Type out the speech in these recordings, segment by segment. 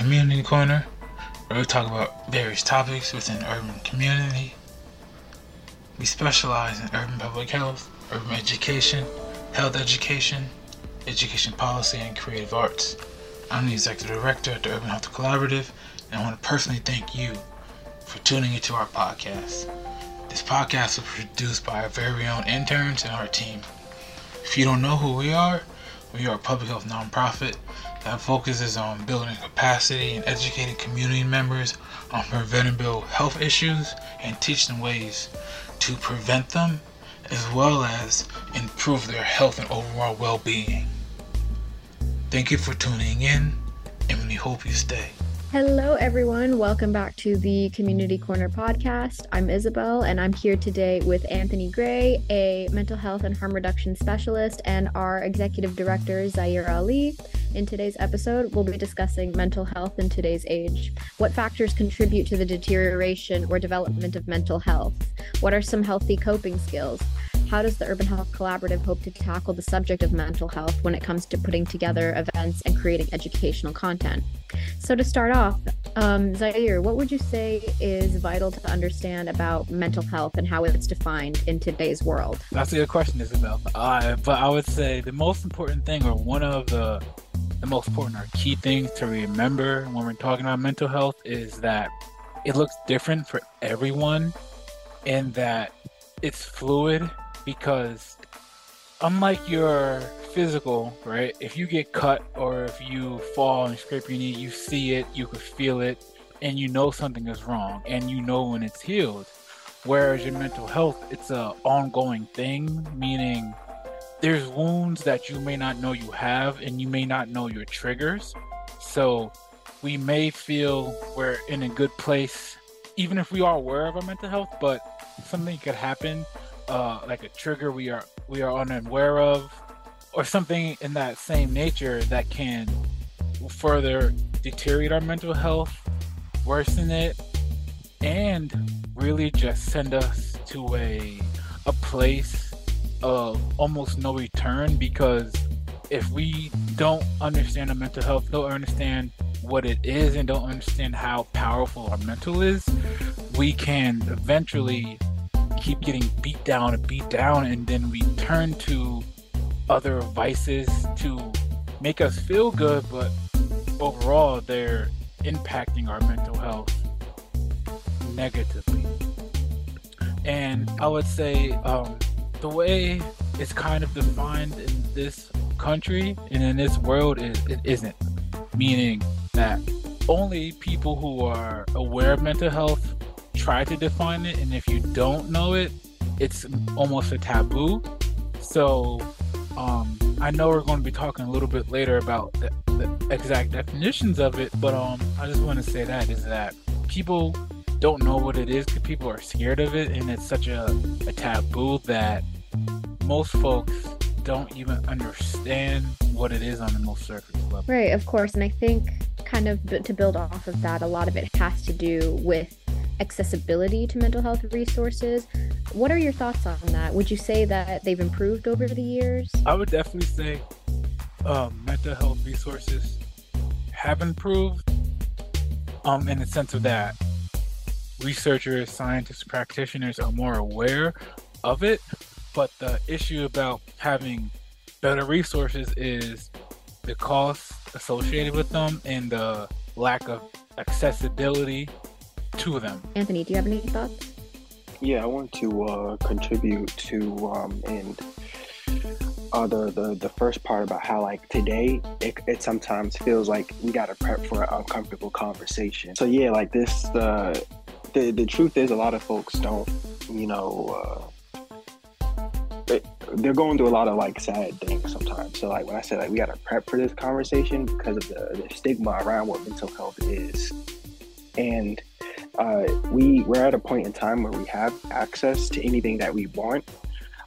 Community Corner, where we talk about various topics within urban community. We specialize in urban public health, urban education, health education, education policy, and creative arts. I'm the executive director at the Urban Health Collaborative, and I want to personally thank you for tuning into our podcast. This podcast was produced by our very own interns and our team. If you don't know who we are, we are a public health nonprofit that focuses on building capacity and educating community members on preventable health issues and teach them ways to prevent them as well as improve their health and overall well being. Thank you for tuning in, and we hope you stay. Hello, everyone. Welcome back to the Community Corner podcast. I'm Isabel, and I'm here today with Anthony Gray, a mental health and harm reduction specialist, and our executive director, Zaire Ali. In today's episode, we'll be discussing mental health in today's age. What factors contribute to the deterioration or development of mental health? What are some healthy coping skills? How does the Urban Health Collaborative hope to tackle the subject of mental health when it comes to putting together events and creating educational content? So, to start off, um, Zaire, what would you say is vital to understand about mental health and how it's defined in today's world? That's a good question, Isabel. Uh, but I would say the most important thing, or one of the the most important or key things to remember when we're talking about mental health, is that it looks different for everyone, and that it's fluid because unlike your physical, right? If you get cut or if you fall and scrape your knee, you see it, you can feel it, and you know something is wrong, and you know when it's healed. Whereas your mental health, it's a ongoing thing, meaning there's wounds that you may not know you have, and you may not know your triggers. So we may feel we're in a good place, even if we are aware of our mental health, but something could happen uh, like a trigger we are we are unaware of, or something in that same nature that can further deteriorate our mental health, worsen it, and really just send us to a a place of almost no return because if we don't understand our mental health, don't understand what it is and don't understand how powerful our mental is, we can eventually keep getting beat down and beat down, and then we turn to other vices to make us feel good, but overall, they're impacting our mental health negatively. And I would say um, the way it's kind of defined in this country and in this world is it isn't. Meaning that only people who are aware of mental health try to define it, and if you don't know it, it's almost a taboo. So, um, I know we're going to be talking a little bit later about the, the exact definitions of it, but um, I just want to say that is that people don't know what it is because people are scared of it, and it's such a, a taboo that most folks don't even understand what it is on the most surface level. Right, of course. And I think kind of to build off of that, a lot of it has to do with accessibility to mental health resources. What are your thoughts on that? Would you say that they've improved over the years? I would definitely say um, mental health resources have improved um, in the sense of that researchers, scientists, practitioners are more aware of it. But the issue about having better resources is the costs associated with them and the lack of accessibility two of them. Anthony, do you have any thoughts? Yeah, I want to uh, contribute to um, and uh, the, the the first part about how like today it, it sometimes feels like we got to prep for an uncomfortable conversation. So yeah, like this uh, the the truth is a lot of folks don't you know uh, they're going through a lot of like sad things sometimes. So like when I say like we got to prep for this conversation because of the, the stigma around what mental health is, and uh, we we're at a point in time where we have access to anything that we want.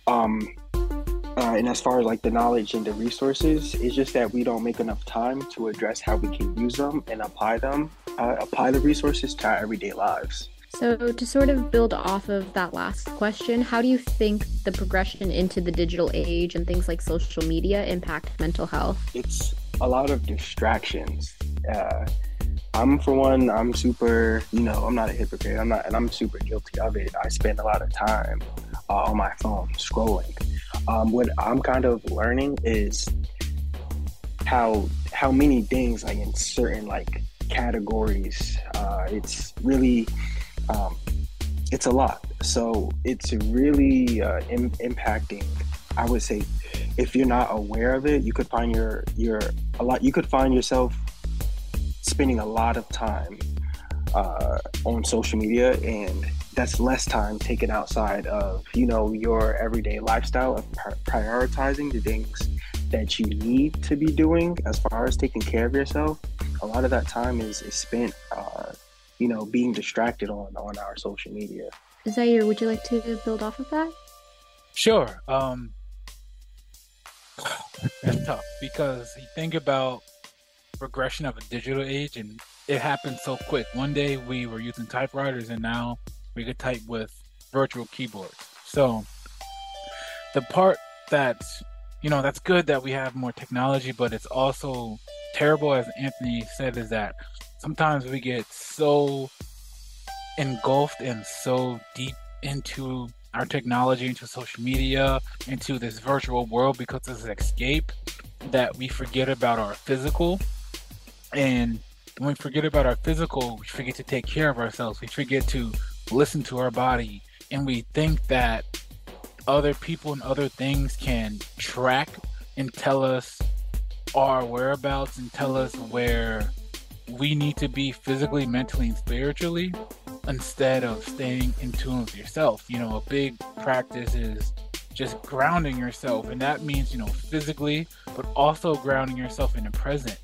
Um, uh, and as far as like the knowledge and the resources, it's just that we don't make enough time to address how we can use them and apply them, uh, apply the resources to our everyday lives. So, to sort of build off of that last question, how do you think the progression into the digital age and things like social media impact mental health? It's a lot of distractions. Uh, I'm for one, I'm super, you know, I'm not a hypocrite. I'm not, and I'm super guilty of it. I spend a lot of time uh, on my phone scrolling. Um, what I'm kind of learning is how how many things like in certain like categories. Uh, it's really um, it's a lot. So it's really uh, Im- impacting. I would say, if you're not aware of it, you could find your your a lot. You could find yourself spending a lot of time uh, on social media, and that's less time taken outside of you know your everyday lifestyle of prioritizing the things that you need to be doing as far as taking care of yourself. A lot of that time is, is spent, uh, you know, being distracted on on our social media. Zaire, would you like to build off of that? Sure. Um, that's tough because you think about progression of a digital age and it happened so quick. One day we were using typewriters and now we could type with virtual keyboards. So the part that's you know that's good that we have more technology, but it's also terrible, as Anthony said, is that sometimes we get so engulfed and so deep into our technology, into social media, into this virtual world because it's an escape that we forget about our physical. And when we forget about our physical, we forget to take care of ourselves. We forget to listen to our body. And we think that other people and other things can track and tell us our whereabouts and tell us where we need to be physically, mentally, and spiritually instead of staying in tune with yourself. You know, a big practice is just grounding yourself, and that means, you know, physically, but also grounding yourself in the present.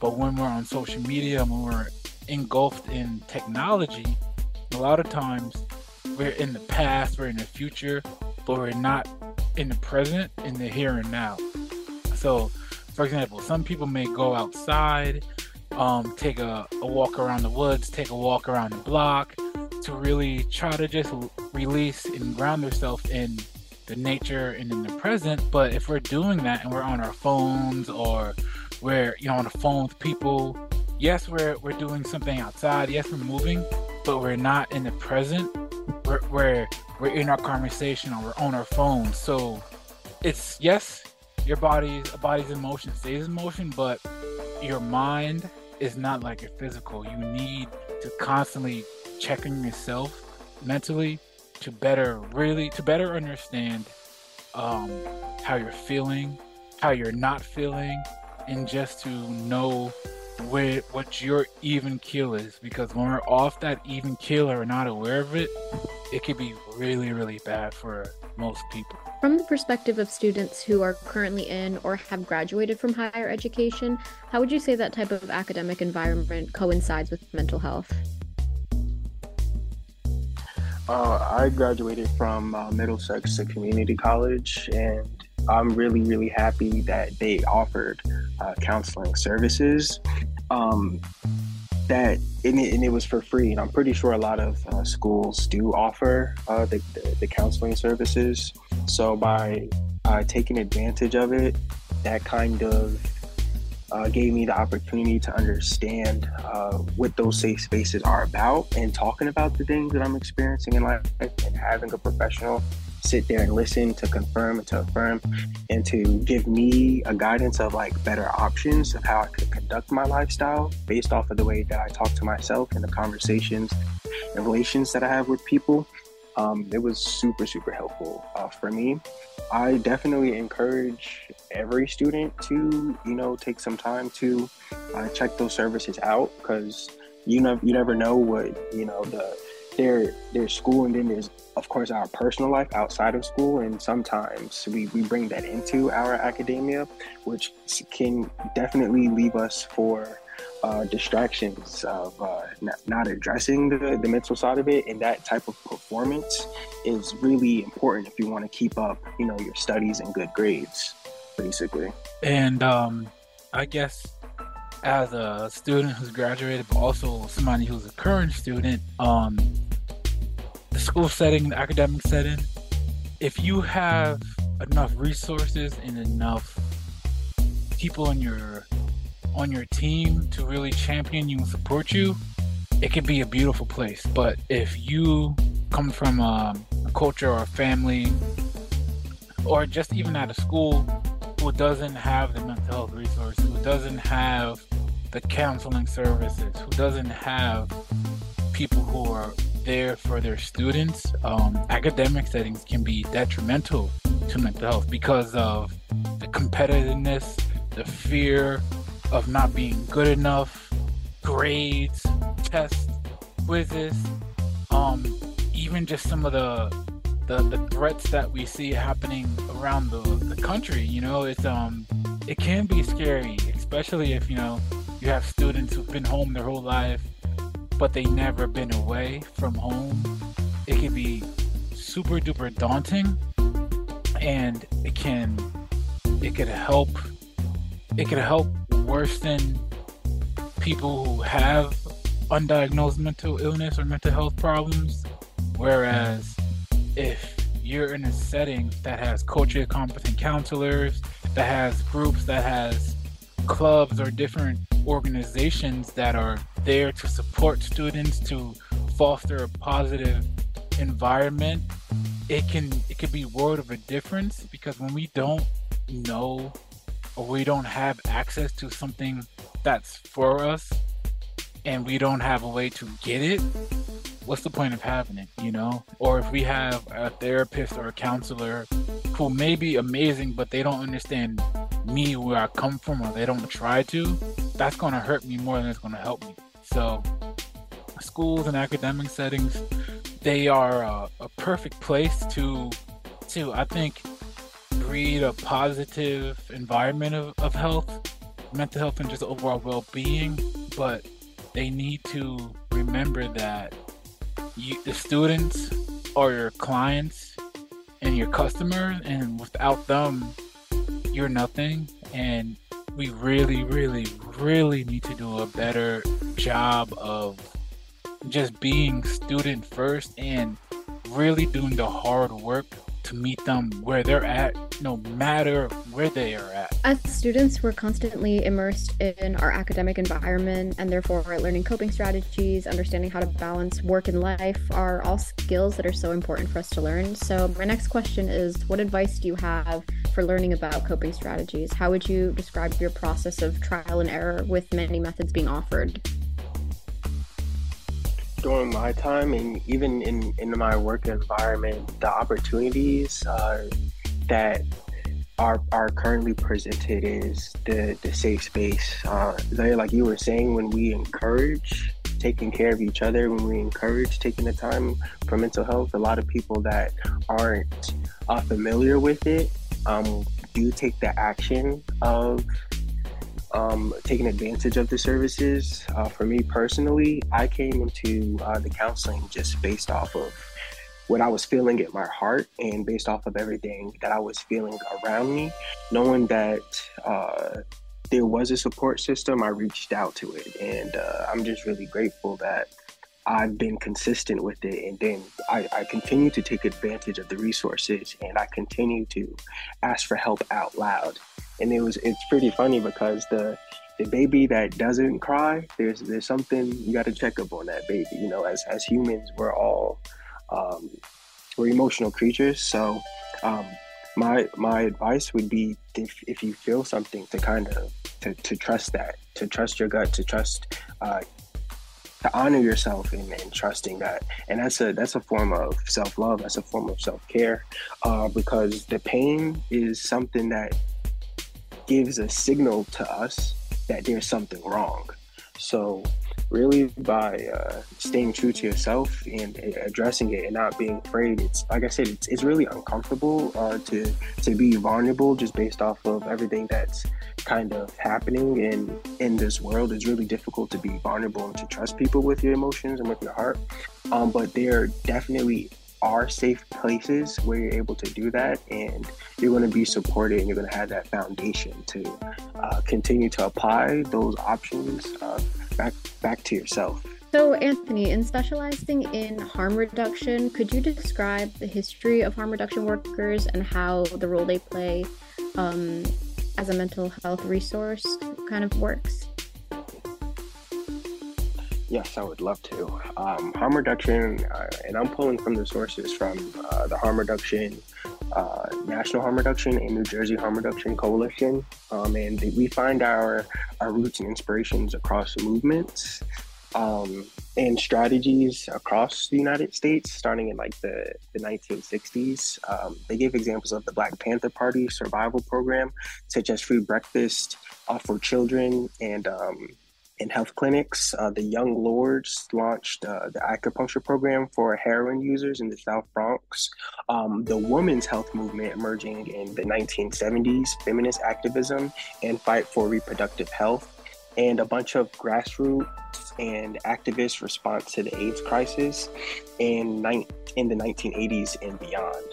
But when we're on social media, when we're engulfed in technology, a lot of times we're in the past, we're in the future, but we're not in the present, in the here and now. So, for example, some people may go outside, um, take a, a walk around the woods, take a walk around the block to really try to just release and ground themselves in the nature and in the present. But if we're doing that and we're on our phones or we're you know on the phone with people, yes, we're we're doing something outside. Yes, we're moving, but we're not in the present. We're we're, we're in our conversation or we're on our phones. So it's yes, your body's a body's in motion stays in motion, but your mind is not like your physical. You need to constantly check on yourself mentally to better really to better understand um, how you're feeling, how you're not feeling, and just to know where what your even keel is. Because when we're off that even keel or not aware of it, it could be really, really bad for most people. From the perspective of students who are currently in or have graduated from higher education, how would you say that type of academic environment coincides with mental health? Uh, I graduated from uh, Middlesex Community College, and I'm really, really happy that they offered uh, counseling services. Um, that and it, and it, was for free, and I'm pretty sure a lot of uh, schools do offer uh, the, the, the counseling services. So by uh, taking advantage of it, that kind of uh, gave me the opportunity to understand uh, what those safe spaces are about and talking about the things that I'm experiencing in life and having a professional sit there and listen to confirm and to affirm and to give me a guidance of like better options of how I could conduct my lifestyle based off of the way that I talk to myself and the conversations and relations that I have with people. Um, it was super, super helpful uh, for me. I definitely encourage every student to, you know, take some time to uh, check those services out because you know you never know what you know the their their school and then there's of course our personal life outside of school and sometimes we, we bring that into our academia which can definitely leave us for uh, distractions of uh, not, not, addressing the, the mental side of it and that type of performance is really important if you want to keep up you know your studies and good grades basically and um, i guess as a student who's graduated but also somebody who's a current student um, the school setting, the academic setting, if you have enough resources and enough people in your on your team to really champion you and support you, it can be a beautiful place. But if you come from a, a culture or a family, or just even at a school who doesn't have the mental health resources, who doesn't have the counseling services, who doesn't have people who are there for their students, um, academic settings can be detrimental to mental health because of the competitiveness, the fear of not being good enough, grades, tests, quizzes, um, even just some of the, the the threats that we see happening around the, the country. You know, it's um it can be scary, especially if you know you have students who've been home their whole life, but they never been away from home. It can be super duper daunting, and it can it could help it could help worsen people who have undiagnosed mental illness or mental health problems. Whereas if you're in a setting that has culturally competent counselors, that has groups, that has clubs or different organizations that are there to support students to foster a positive environment, it can it can be world of a difference because when we don't know or we don't have access to something that's for us and we don't have a way to get it, what's the point of having it, you know? Or if we have a therapist or a counselor who may be amazing, but they don't understand me where I come from or they don't try to, that's going to hurt me more than it's going to help me. So, schools and academic settings, they are a, a perfect place to, to, I think, breed a positive environment of, of health, mental health, and just overall well being. But they need to remember that you, the students are your clients and your customers, and without them, you're nothing. And we really, really, really need to do a better job of just being student first and really doing the hard work to meet them where they're at, no matter where they are at. As students, we're constantly immersed in our academic environment and therefore learning coping strategies, understanding how to balance work and life are all skills that are so important for us to learn. So, my next question is What advice do you have for learning about coping strategies? How would you describe your process of trial and error with many methods being offered? During my time and even in, in my work environment, the opportunities uh, that are are currently presented is the, the safe space. Uh, like you were saying, when we encourage taking care of each other, when we encourage taking the time for mental health, a lot of people that aren't uh, familiar with it um, do take the action of um, taking advantage of the services. Uh, for me personally, I came into uh, the counseling just based off of what I was feeling at my heart and based off of everything that I was feeling around me, knowing that uh, there was a support system, I reached out to it. And uh, I'm just really grateful that I've been consistent with it. And then I, I continue to take advantage of the resources and I continue to ask for help out loud and it was it's pretty funny because the the baby that doesn't cry, there's there's something you got to check up on that baby. You know, as as humans, we're all um, we're emotional creatures. So um, my my advice would be if if you feel something to kind of to, to trust that, to trust your gut, to trust. Uh, to honor yourself and, and, trusting that and that's a that's a form of self-love that's a form of self-care uh, because the pain is something that gives a signal to us that there's something wrong. So, really, by uh, staying true to yourself and addressing it and not being afraid, it's like I said, it's, it's really uncomfortable uh, to to be vulnerable just based off of everything that's kind of happening in in this world. It's really difficult to be vulnerable and to trust people with your emotions and with your heart. Um, but there definitely are safe places where you're able to do that and you're going to be supported and you're going to have that foundation to uh, continue to apply those options uh, back back to yourself so anthony in specializing in harm reduction could you describe the history of harm reduction workers and how the role they play um, as a mental health resource kind of works? Yes, I would love to. Um, harm reduction, uh, and I'm pulling from the sources from uh, the harm reduction, uh, National Harm Reduction and New Jersey Harm Reduction Coalition. Um, and we find our, our roots and inspirations across movements um, and strategies across the United States, starting in like the, the 1960s. Um, they gave examples of the Black Panther Party survival program, such as free breakfast uh, for children and um, in health clinics. Uh, the Young Lords launched uh, the acupuncture program for heroin users in the South Bronx. Um, the women's health movement emerging in the 1970s, feminist activism and fight for reproductive health, and a bunch of grassroots and activist response to the AIDS crisis in, ni- in the 1980s and beyond.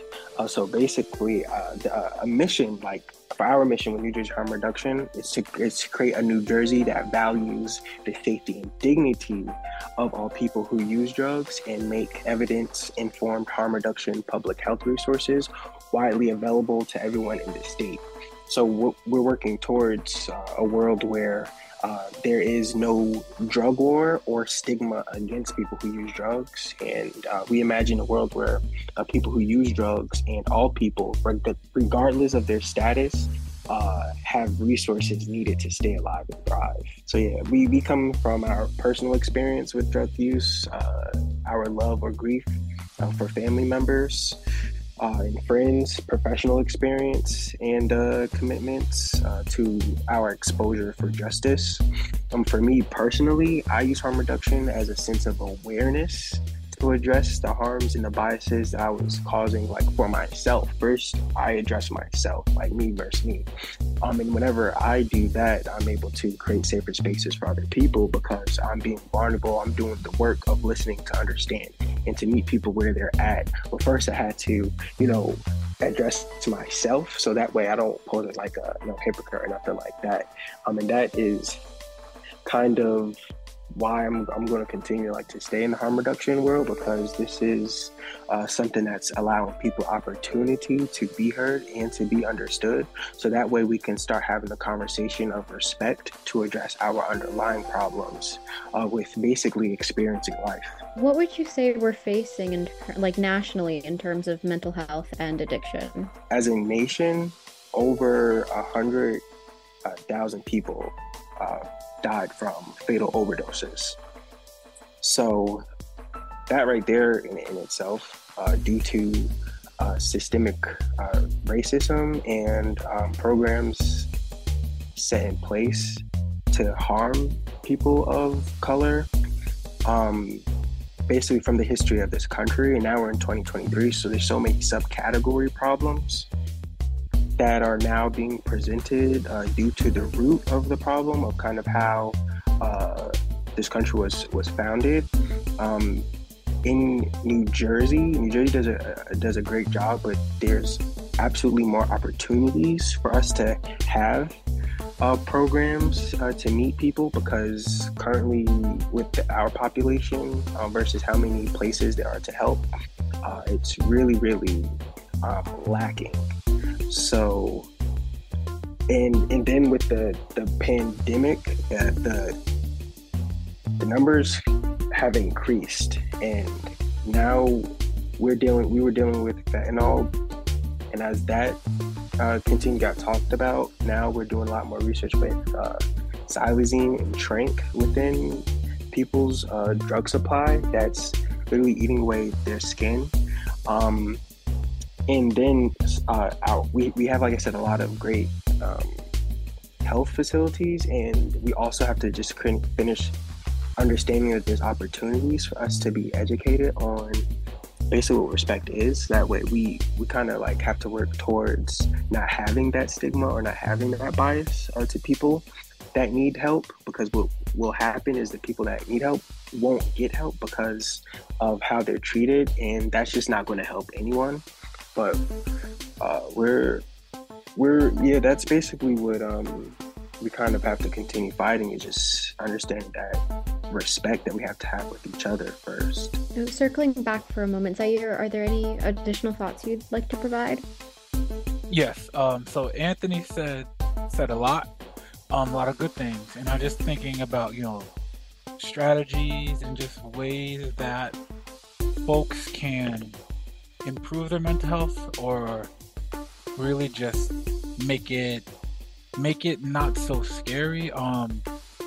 Uh, so basically, uh, the, uh, a mission like for our mission with New Jersey Harm Reduction is to, is to create a New Jersey that values the safety and dignity of all people who use drugs and make evidence informed harm reduction public health resources widely available to everyone in the state. So we're working towards uh, a world where uh, there is no drug war or stigma against people who use drugs. And uh, we imagine a world where uh, people who use drugs and all people, regardless of their status, uh, have resources needed to stay alive and thrive. So, yeah, we, we come from our personal experience with drug use, uh, our love or grief for family members uh, and friends, professional experience, and uh, commitments uh, to our exposure for justice. Um, for me personally, I use harm reduction as a sense of awareness to address the harms and the biases I was causing, like for myself. First, I address myself, like me versus me. Um, and whenever I do that, I'm able to create safer spaces for other people because I'm being vulnerable. I'm doing the work of listening to understand and to meet people where they're at. But first, I had to, you know, address to myself so that way I don't pose as like a you know, hypocrite or nothing like that. Um, and that is kind of why I'm, I'm going to continue like to stay in the harm reduction world because this is uh, something that's allowing people opportunity to be heard and to be understood. So that way we can start having a conversation of respect to address our underlying problems uh, with basically experiencing life. What would you say we're facing in like nationally in terms of mental health and addiction? As a nation over a hundred uh, people uh, died from fatal overdoses. So, that right there in, in itself, uh, due to uh, systemic uh, racism and um, programs set in place to harm people of color, um, basically from the history of this country. And now we're in 2023, so there's so many subcategory problems that are now being presented uh, due to the root of the problem of kind of how uh, this country was was founded. Um, in New Jersey, New Jersey does a does a great job, but there's absolutely more opportunities for us to have uh, programs uh, to meet people because currently with the, our population uh, versus how many places there are to help, uh, it's really really um, lacking. So, and and then with the the pandemic, uh, the the numbers have increased, and now we're dealing. We were dealing with fentanyl, and as that uh, continued got talked about, now we're doing a lot more research with uh, xylazine and tranq within people's uh, drug supply. That's literally eating away their skin. Um, and then uh, we, we have like i said a lot of great um, health facilities and we also have to just finish understanding that there's opportunities for us to be educated on basically what respect is. That way we we kind of like have to work towards not having that stigma or not having that bias uh, to people that need help because what will happen is the people that need help won't get help because of how they're treated and that's just not going to help anyone but uh, we're we're yeah, that's basically what um, we kind of have to continue fighting is just understanding that respect that we have to have with each other first. circling back for a moment, Zaire, are there any additional thoughts you'd like to provide? Yes. Um, so Anthony said said a lot, um, a lot of good things, and I'm just thinking about you know strategies and just ways that folks can improve their mental health or really just make it make it not so scary. Um,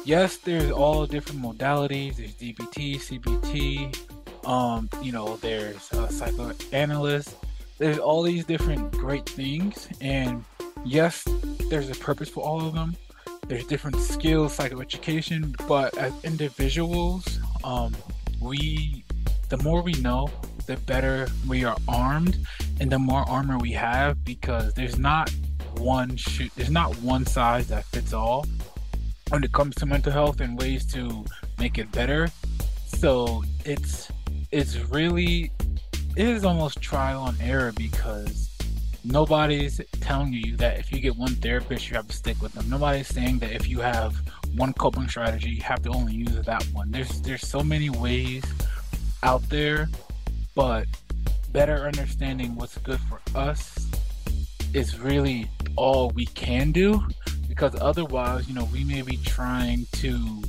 yes, there's all different modalities. There's DBT, CBT. Um, you know, there's a psychoanalyst. There's all these different great things, and yes, there's a purpose for all of them. There's different skills, psychoeducation, but as individuals, um, we the more we know, the better we are armed, and the more armor we have, because there's not one shoot, there's not one size that fits all when it comes to mental health and ways to make it better. So it's it's really it is almost trial and error because nobody's telling you that if you get one therapist you have to stick with them. Nobody's saying that if you have one coping strategy you have to only use that one. There's there's so many ways out there, but better understanding what's good for us is really all we can do because otherwise, you know, we may be trying to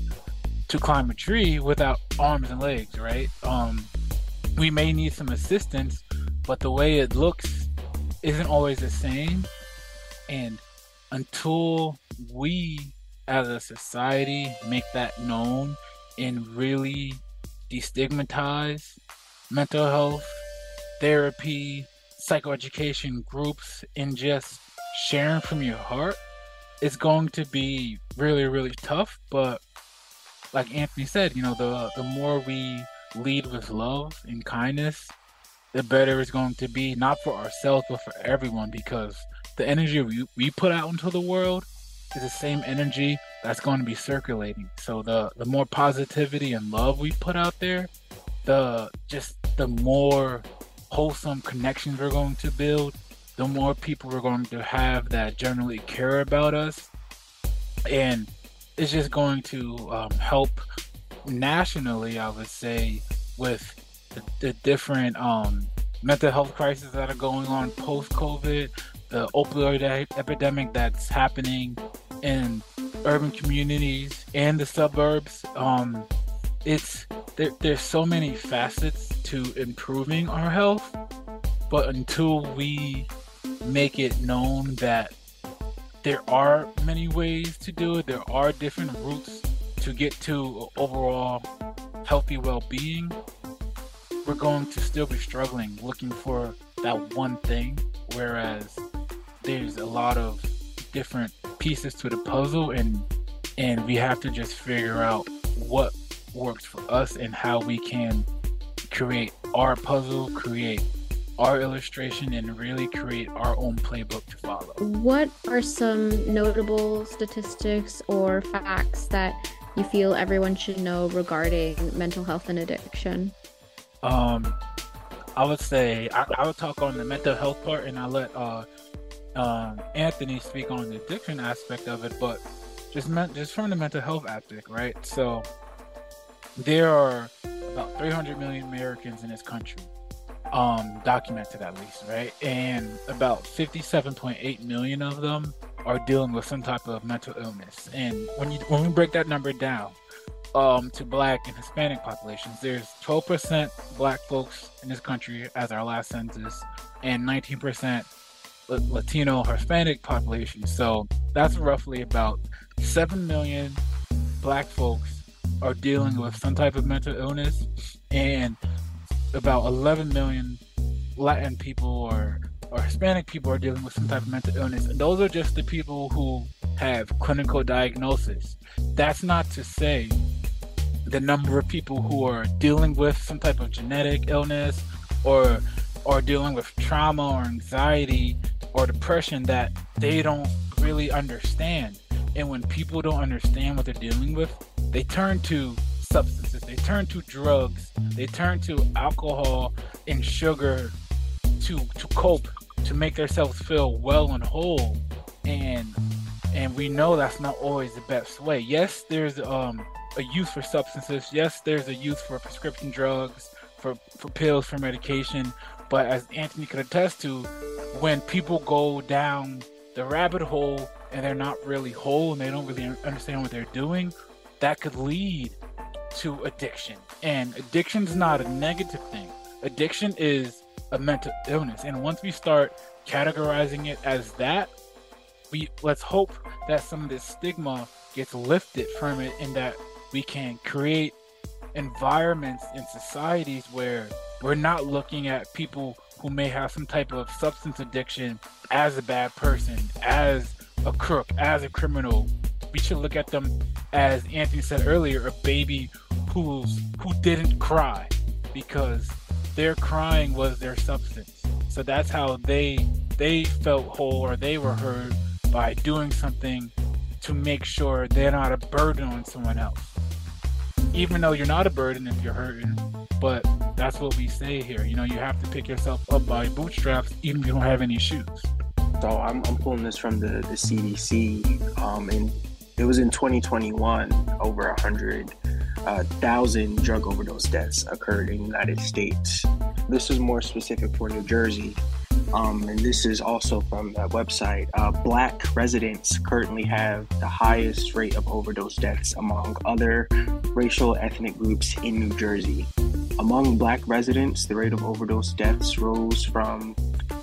to climb a tree without arms and legs, right? Um, we may need some assistance, but the way it looks isn't always the same. And until we as a society make that known and really destigmatize mental health, therapy, psychoeducation groups, and just sharing from your heart, it's going to be really, really tough. But like Anthony said, you know, the the more we lead with love and kindness, the better it's going to be, not for ourselves, but for everyone, because the energy we, we put out into the world is the same energy that's going to be circulating. So the the more positivity and love we put out there, the just the more wholesome connections we're going to build, the more people we're going to have that generally care about us. And it's just going to um, help nationally, I would say, with the, the different um, mental health crises that are going on post COVID, the opioid epidemic that's happening in urban communities and the suburbs. Um, it's there, there's so many facets to improving our health, but until we make it known that there are many ways to do it, there are different routes to get to overall healthy well-being, we're going to still be struggling looking for that one thing, whereas there's a lot of different pieces to the puzzle and and we have to just figure out what works for us and how we can create our puzzle, create our illustration, and really create our own playbook to follow. What are some notable statistics or facts that you feel everyone should know regarding mental health and addiction? Um, I would say I, I would talk on the mental health part, and I let uh, um, Anthony speak on the addiction aspect of it. But just meant just from the mental health aspect, right? So there are about 300 million Americans in this country, um, documented at least, right? And about 57.8 million of them are dealing with some type of mental illness. And when you when we break that number down um, to Black and Hispanic populations, there's 12% Black folks in this country as our last census, and 19% Latino Hispanic population. So that's roughly about 7 million Black folks are dealing with some type of mental illness, and about 11 million Latin people or or Hispanic people are dealing with some type of mental illness. And those are just the people who have clinical diagnosis. That's not to say the number of people who are dealing with some type of genetic illness or are dealing with trauma or anxiety or depression that they don't really understand. And when people don't understand what they're dealing with, they turn to substances, they turn to drugs, they turn to alcohol and sugar to to cope, to make themselves feel well and whole. And and we know that's not always the best way. Yes, there's um a use for substances. Yes, there's a use for prescription drugs, for for pills, for medication. But as Anthony could attest to, when people go down the rabbit hole and they're not really whole and they don't really understand what they're doing, that could lead to addiction. And addiction's not a negative thing. Addiction is a mental illness. And once we start categorizing it as that, we let's hope that some of this stigma gets lifted from it and that we can create environments and societies where we're not looking at people who may have some type of substance addiction as a bad person, as a crook, as a criminal. We should look at them as Anthony said earlier, a baby who's who didn't cry because their crying was their substance. So that's how they they felt whole or they were heard by doing something to make sure they're not a burden on someone else. Even though you're not a burden if you're hurting, but that's what we say here. You know, you have to pick yourself up by bootstraps even if you don't have any shoes. So I'm, I'm pulling this from the, the CDC, um, and it was in 2021, over 100,000 uh, drug overdose deaths occurred in the United States. This is more specific for New Jersey, um, and this is also from that website. Uh, black residents currently have the highest rate of overdose deaths among other racial ethnic groups in New Jersey. Among black residents, the rate of overdose deaths rose from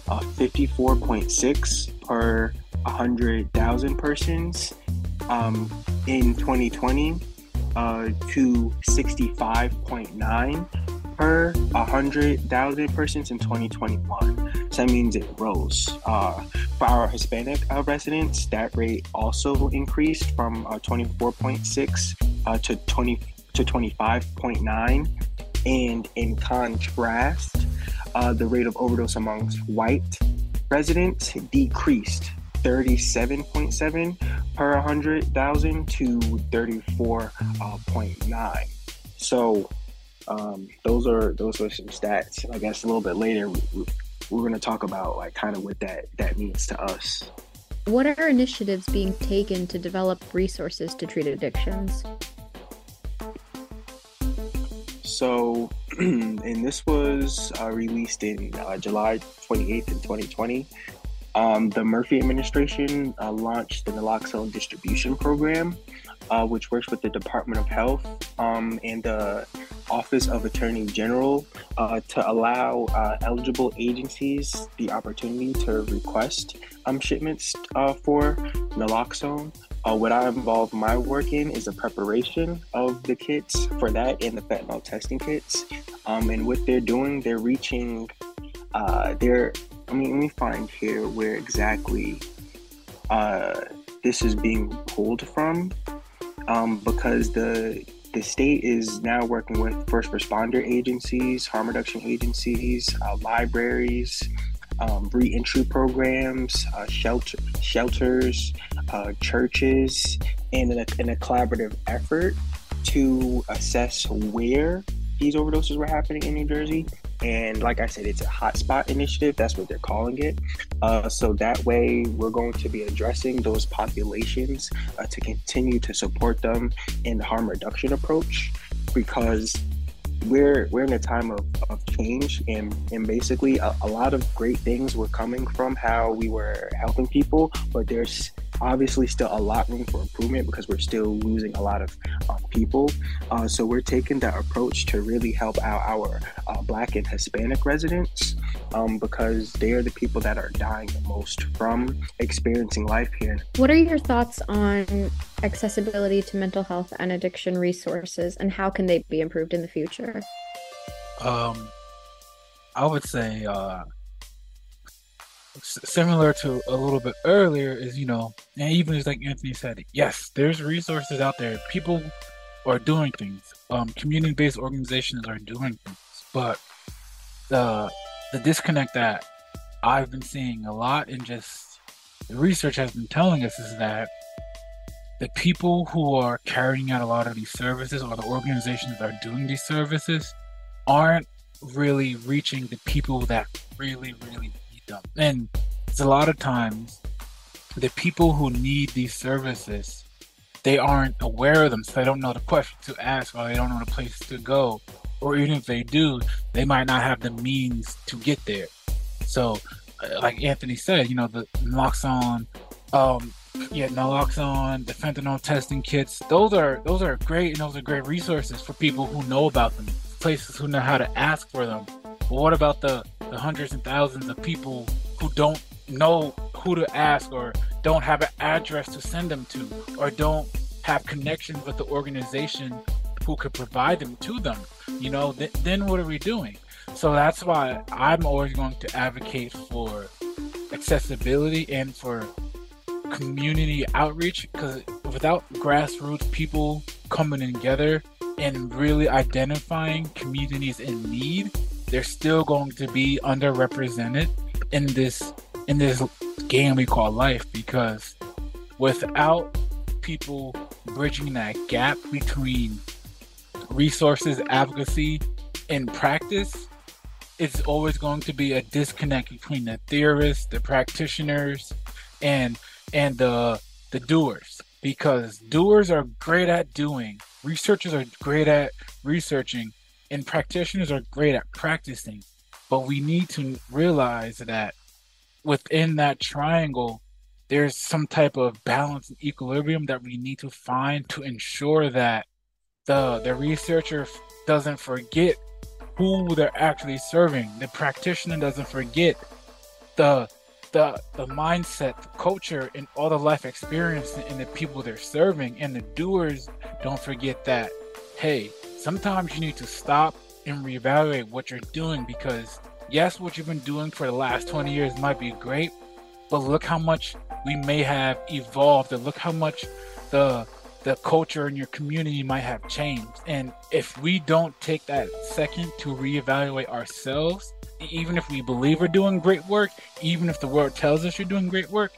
uh, 54.6 per 100,000 persons um, in 2020 uh, to 65.9 per 100,000 persons in 2021. So that means it rose. Uh, for our Hispanic uh, residents, that rate also increased from uh, 24.6 uh, to 20 to 25.9. And in contrast, uh, the rate of overdose amongst white residents decreased 37.7 per 100,000 to 34.9. So um, those are those are some stats. I guess a little bit later we, we're going to talk about like kind of what that that means to us. What are initiatives being taken to develop resources to treat addictions? So, and this was uh, released in uh, July 28th in 2020. Um, the Murphy administration uh, launched the naloxone distribution program, uh, which works with the Department of Health um, and the Office of Attorney General uh, to allow uh, eligible agencies the opportunity to request um, shipments uh, for naloxone. Uh, what I involve my work in is the preparation of the kits for that and the fentanyl testing kits. Um, and what they're doing, they're reaching, they're I mean, let me find here where exactly uh, this is being pulled from, um, because the the state is now working with first responder agencies, harm reduction agencies, uh, libraries, um, reentry programs, uh, shelter shelters, uh, churches, and in a, in a collaborative effort to assess where these overdoses were happening in New Jersey and like I said, it's a hotspot initiative. That's what they're calling it. Uh, so that way, we're going to be addressing those populations uh, to continue to support them in the harm reduction approach because we're we're in a time of, of change and and basically a, a lot of great things were coming from how we were helping people but there's obviously still a lot room for improvement because we're still losing a lot of um, people. Uh, so we're taking that approach to really help out our uh, Black and Hispanic residents um, because they are the people that are dying the most from experiencing life here. What are your thoughts on accessibility to mental health and addiction resources, and how can they be improved in the future? Um, I would say uh, similar to a little bit earlier is you know and even as like anthony said yes there's resources out there. People are doing things. Um, community-based organizations are doing things. But the the disconnect that i've been seeing a lot and just the research has been telling us is that the people who are carrying out a lot of these services or the organizations that are doing these services aren't really reaching the people that really really And it's a lot of times the people who need these services, they aren't aware of them, so they don't know the question to ask or they don't know the place to go. Or even if they do, they might not have the means to get there. So, uh, like Anthony said, you know, the naloxone, um, yeah, naloxone, the fentanyl testing kits. Those are those are great and those are great resources for people who know about them, places who know how to ask for them. But what about the, the hundreds and thousands of people who don't know who to ask or don't have an address to send them to or don't have connections with the organization who could provide them to them? You know, th- then what are we doing? So that's why I'm always going to advocate for accessibility and for community outreach because without grassroots people coming together and really identifying communities in need, they're still going to be underrepresented in this in this game we call life because without people bridging that gap between resources, advocacy, and practice, it's always going to be a disconnect between the theorists, the practitioners, and and the the doers. Because doers are great at doing, researchers are great at researching, and practitioners are great at practicing. But we need to realize that within that triangle, there's some type of balance and equilibrium that we need to find to ensure that the the researcher doesn't forget who they're actually serving. The practitioner doesn't forget the the the mindset, the culture, and all the life experience and the people they're serving. And the doers don't forget that. Hey, sometimes you need to stop and reevaluate what you're doing because yes, what you've been doing for the last 20 years might be great, but look how much we may have evolved and look how much the the culture in your community might have changed. And if we don't take that second to reevaluate ourselves, even if we believe we're doing great work, even if the world tells us you're doing great work,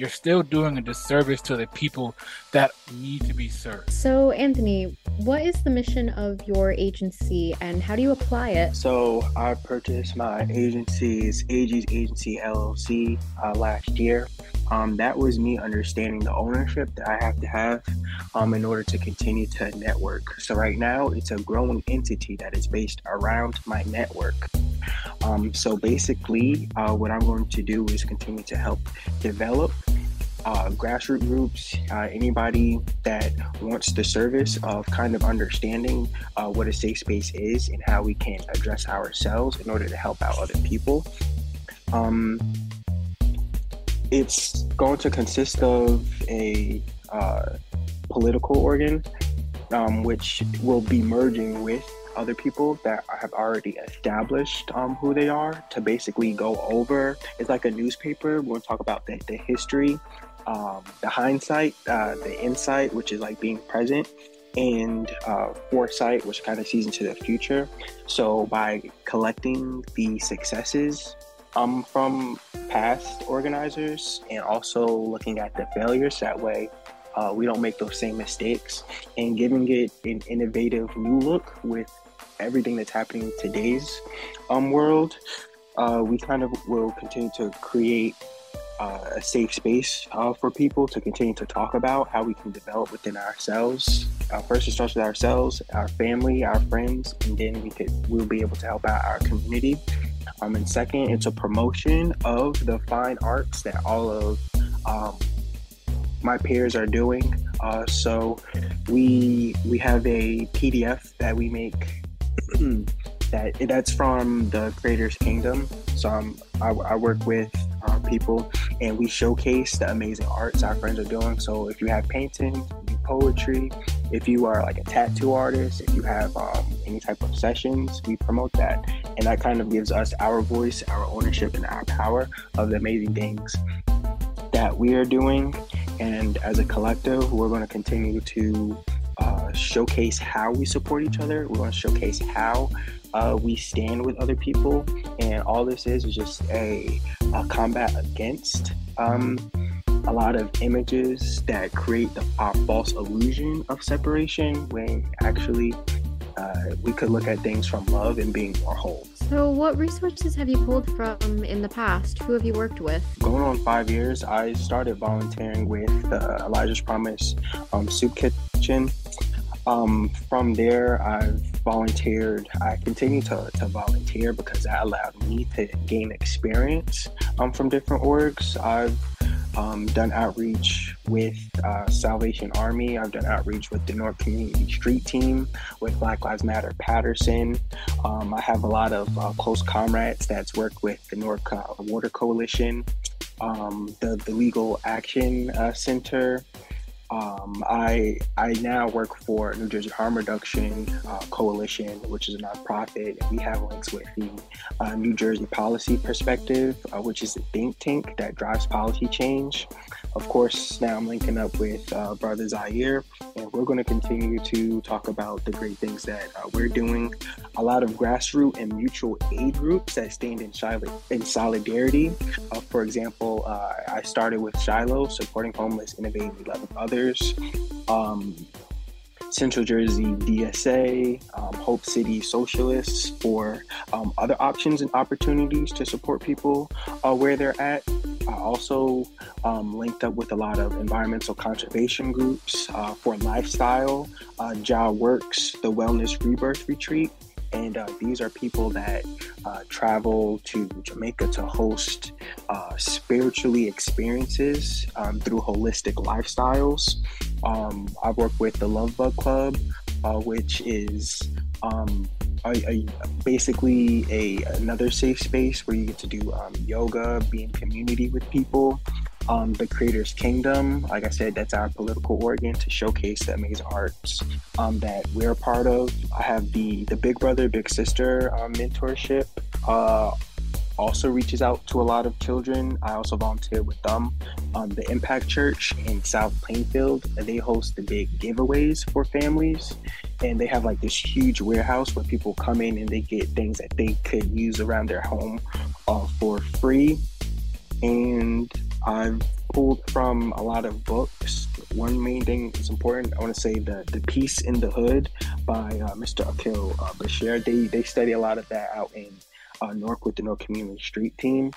you're still doing a disservice to the people that need to be served. So, Anthony, what is the mission of your agency and how do you apply it? So, I purchased my agency's AG's Agency LLC uh, last year. Um, that was me understanding the ownership that I have to have um, in order to continue to network. So, right now, it's a growing entity that is based around my network. Um, so, basically, uh, what I'm going to do is continue to help develop uh, grassroots groups, uh, anybody that wants the service of kind of understanding uh, what a safe space is and how we can address ourselves in order to help out other people. Um, it's going to consist of a uh, political organ, um, which will be merging with other people that have already established um, who they are to basically go over. It's like a newspaper. We'll talk about the, the history, um, the hindsight, uh, the insight, which is like being present, and uh, foresight, which kind of sees into the future. So by collecting the successes um, from past organizers and also looking at the failures. That way, uh, we don't make those same mistakes and giving it an innovative new look with everything that's happening in today's um, world. Uh, we kind of will continue to create uh, a safe space uh, for people to continue to talk about how we can develop within ourselves. Uh, first, it starts with ourselves, our family, our friends, and then we could we'll be able to help out our community um, and second, it's a promotion of the fine arts that all of um, my peers are doing. Uh, so we we have a PDF that we make that that's from the Creators Kingdom. So um, I, I work with uh, people and we showcase the amazing arts our friends are doing. So if you have painting, poetry, if you are like a tattoo artist, if you have um, any type of sessions, we promote that. And that kind of gives us our voice, our ownership, and our power of the amazing things that we are doing. And as a collective, we're going to continue to uh, showcase how we support each other. We're going to showcase how uh, we stand with other people. And all this is is just a, a combat against. Um, a lot of images that create the, our false illusion of separation when actually uh, we could look at things from love and being more whole. So, what resources have you pulled from in the past? Who have you worked with? Going on five years, I started volunteering with uh, Elijah's Promise um, Soup Kitchen. Um, from there, I've volunteered. I continue to, to volunteer because that allowed me to gain experience um, from different orgs. I've um, done outreach with uh, Salvation Army. I've done outreach with the Newark Community Street Team, with Black Lives Matter Paterson. Um, I have a lot of uh, close comrades that's worked with the Newark uh, Water Coalition, um, the, the Legal Action uh, Center. Um, I I now work for New Jersey Harm Reduction uh, Coalition, which is a nonprofit, and we have links with the uh, New Jersey Policy Perspective, uh, which is a think tank that drives policy change. Of course, now I'm linking up with uh, Brother Zaire, and we're going to continue to talk about the great things that uh, we're doing. A lot of grassroots and mutual aid groups that stand in, in solidarity. Uh, for example, uh, I started with Shiloh, supporting homeless, innovating 11 others. Um, Central Jersey DSA, um, Hope City Socialists for um, other options and opportunities to support people uh, where they're at. I also um, linked up with a lot of environmental conservation groups uh, for lifestyle. Uh, Works, the Wellness Rebirth Retreat. And uh, these are people that uh, travel to Jamaica to host uh, spiritually experiences um, through holistic lifestyles. Um, I work with the Love Bug Club, uh, which is um, a, a, basically a another safe space where you get to do um, yoga, be in community with people. Um, the Creator's Kingdom, like I said, that's our political organ to showcase the amazing arts um, that we're a part of. I have the the Big Brother Big Sister uh, mentorship. Uh, also reaches out to a lot of children. I also volunteer with them. Um, the Impact Church in South Plainfield, they host the big giveaways for families. And they have like this huge warehouse where people come in and they get things that they could use around their home uh, for free. And I've pulled from a lot of books. One main thing that's important. I want to say the the Peace in the Hood by uh, Mr. Akil uh, Bashir. They they study a lot of that out in uh, with the Newark Community Street Team.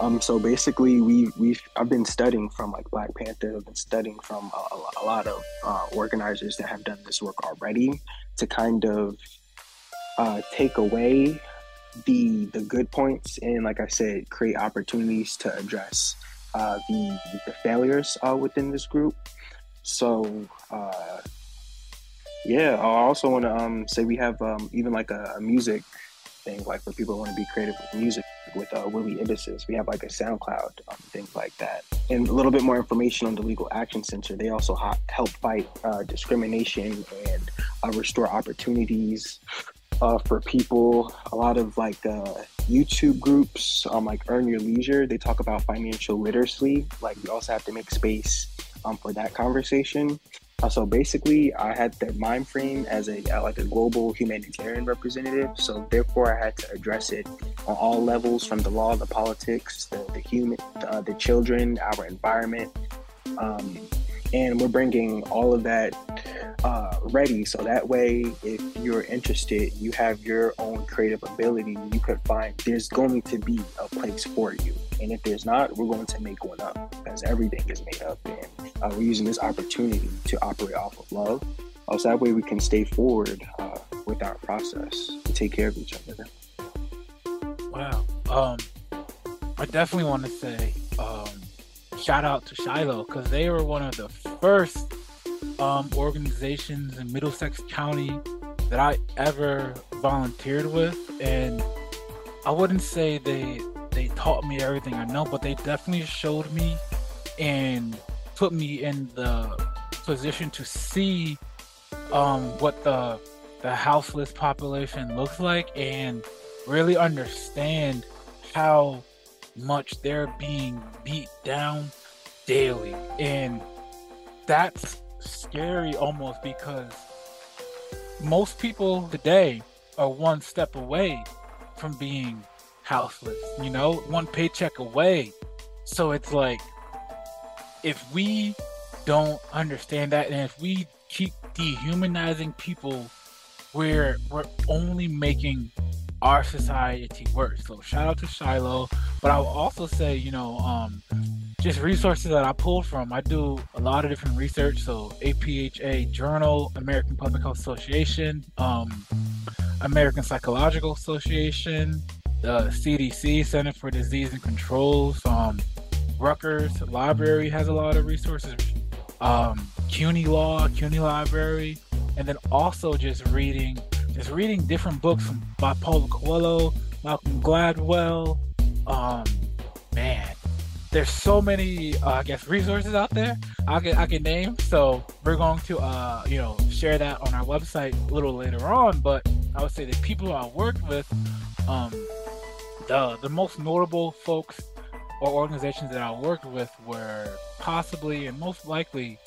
Um, so basically, we we I've been studying from like Black Panther. I've been studying from a, a lot of uh, organizers that have done this work already to kind of uh, take away the the good points and, like I said, create opportunities to address uh, the the failures uh, within this group. So uh, yeah, I also want to um, say we have um, even like a, a music thing, like for people who want to be creative with music with uh, Willie Ibises. We have like a SoundCloud, um, things like that. And a little bit more information on the Legal Action Center. They also ha- help fight uh, discrimination and uh, restore opportunities uh, for people. A lot of like uh, YouTube groups, um, like Earn Your Leisure, they talk about financial literacy. Like we also have to make space um, for that conversation. Uh, so basically, I had the mind frame as a uh, like a global humanitarian representative. So therefore, I had to address it on all levels, from the law, the politics, the, the human, uh, the children, our environment, um, and we're bringing all of that uh, ready. So that way, if you're interested, you have your own creative ability. You could find there's going to be a place for you, and if there's not, we're going to make one up because everything is made up and uh, we're using this opportunity to operate off of love. Also, that way we can stay forward uh, with our process and take care of each other. Wow. Um, I definitely want to say um, shout out to Shiloh because they were one of the first um, organizations in Middlesex County that I ever volunteered with, and I wouldn't say they they taught me everything I know, but they definitely showed me and put me in the position to see um, what the the houseless population looks like and really understand how much they're being beat down daily. And that's scary almost because most people today are one step away from being houseless you know one paycheck away. So it's like if we don't understand that and if we keep dehumanizing people we're we're only making our society worse. So shout out to shiloh. But i will also say you know um just resources that i pulled from i do a lot of different research. So apha journal american public health association um american psychological association the cdc center for disease and controls um Rutgers Library has a lot of resources. Um, CUNY Law, CUNY Library, and then also just reading, just reading different books by Paulo Coelho, Malcolm Gladwell. Um, man, there's so many, uh, I guess, resources out there I can I can name. So we're going to, uh, you know, share that on our website a little later on. But I would say the people I worked with, um, the the most notable folks or organizations that I worked with were possibly and most likely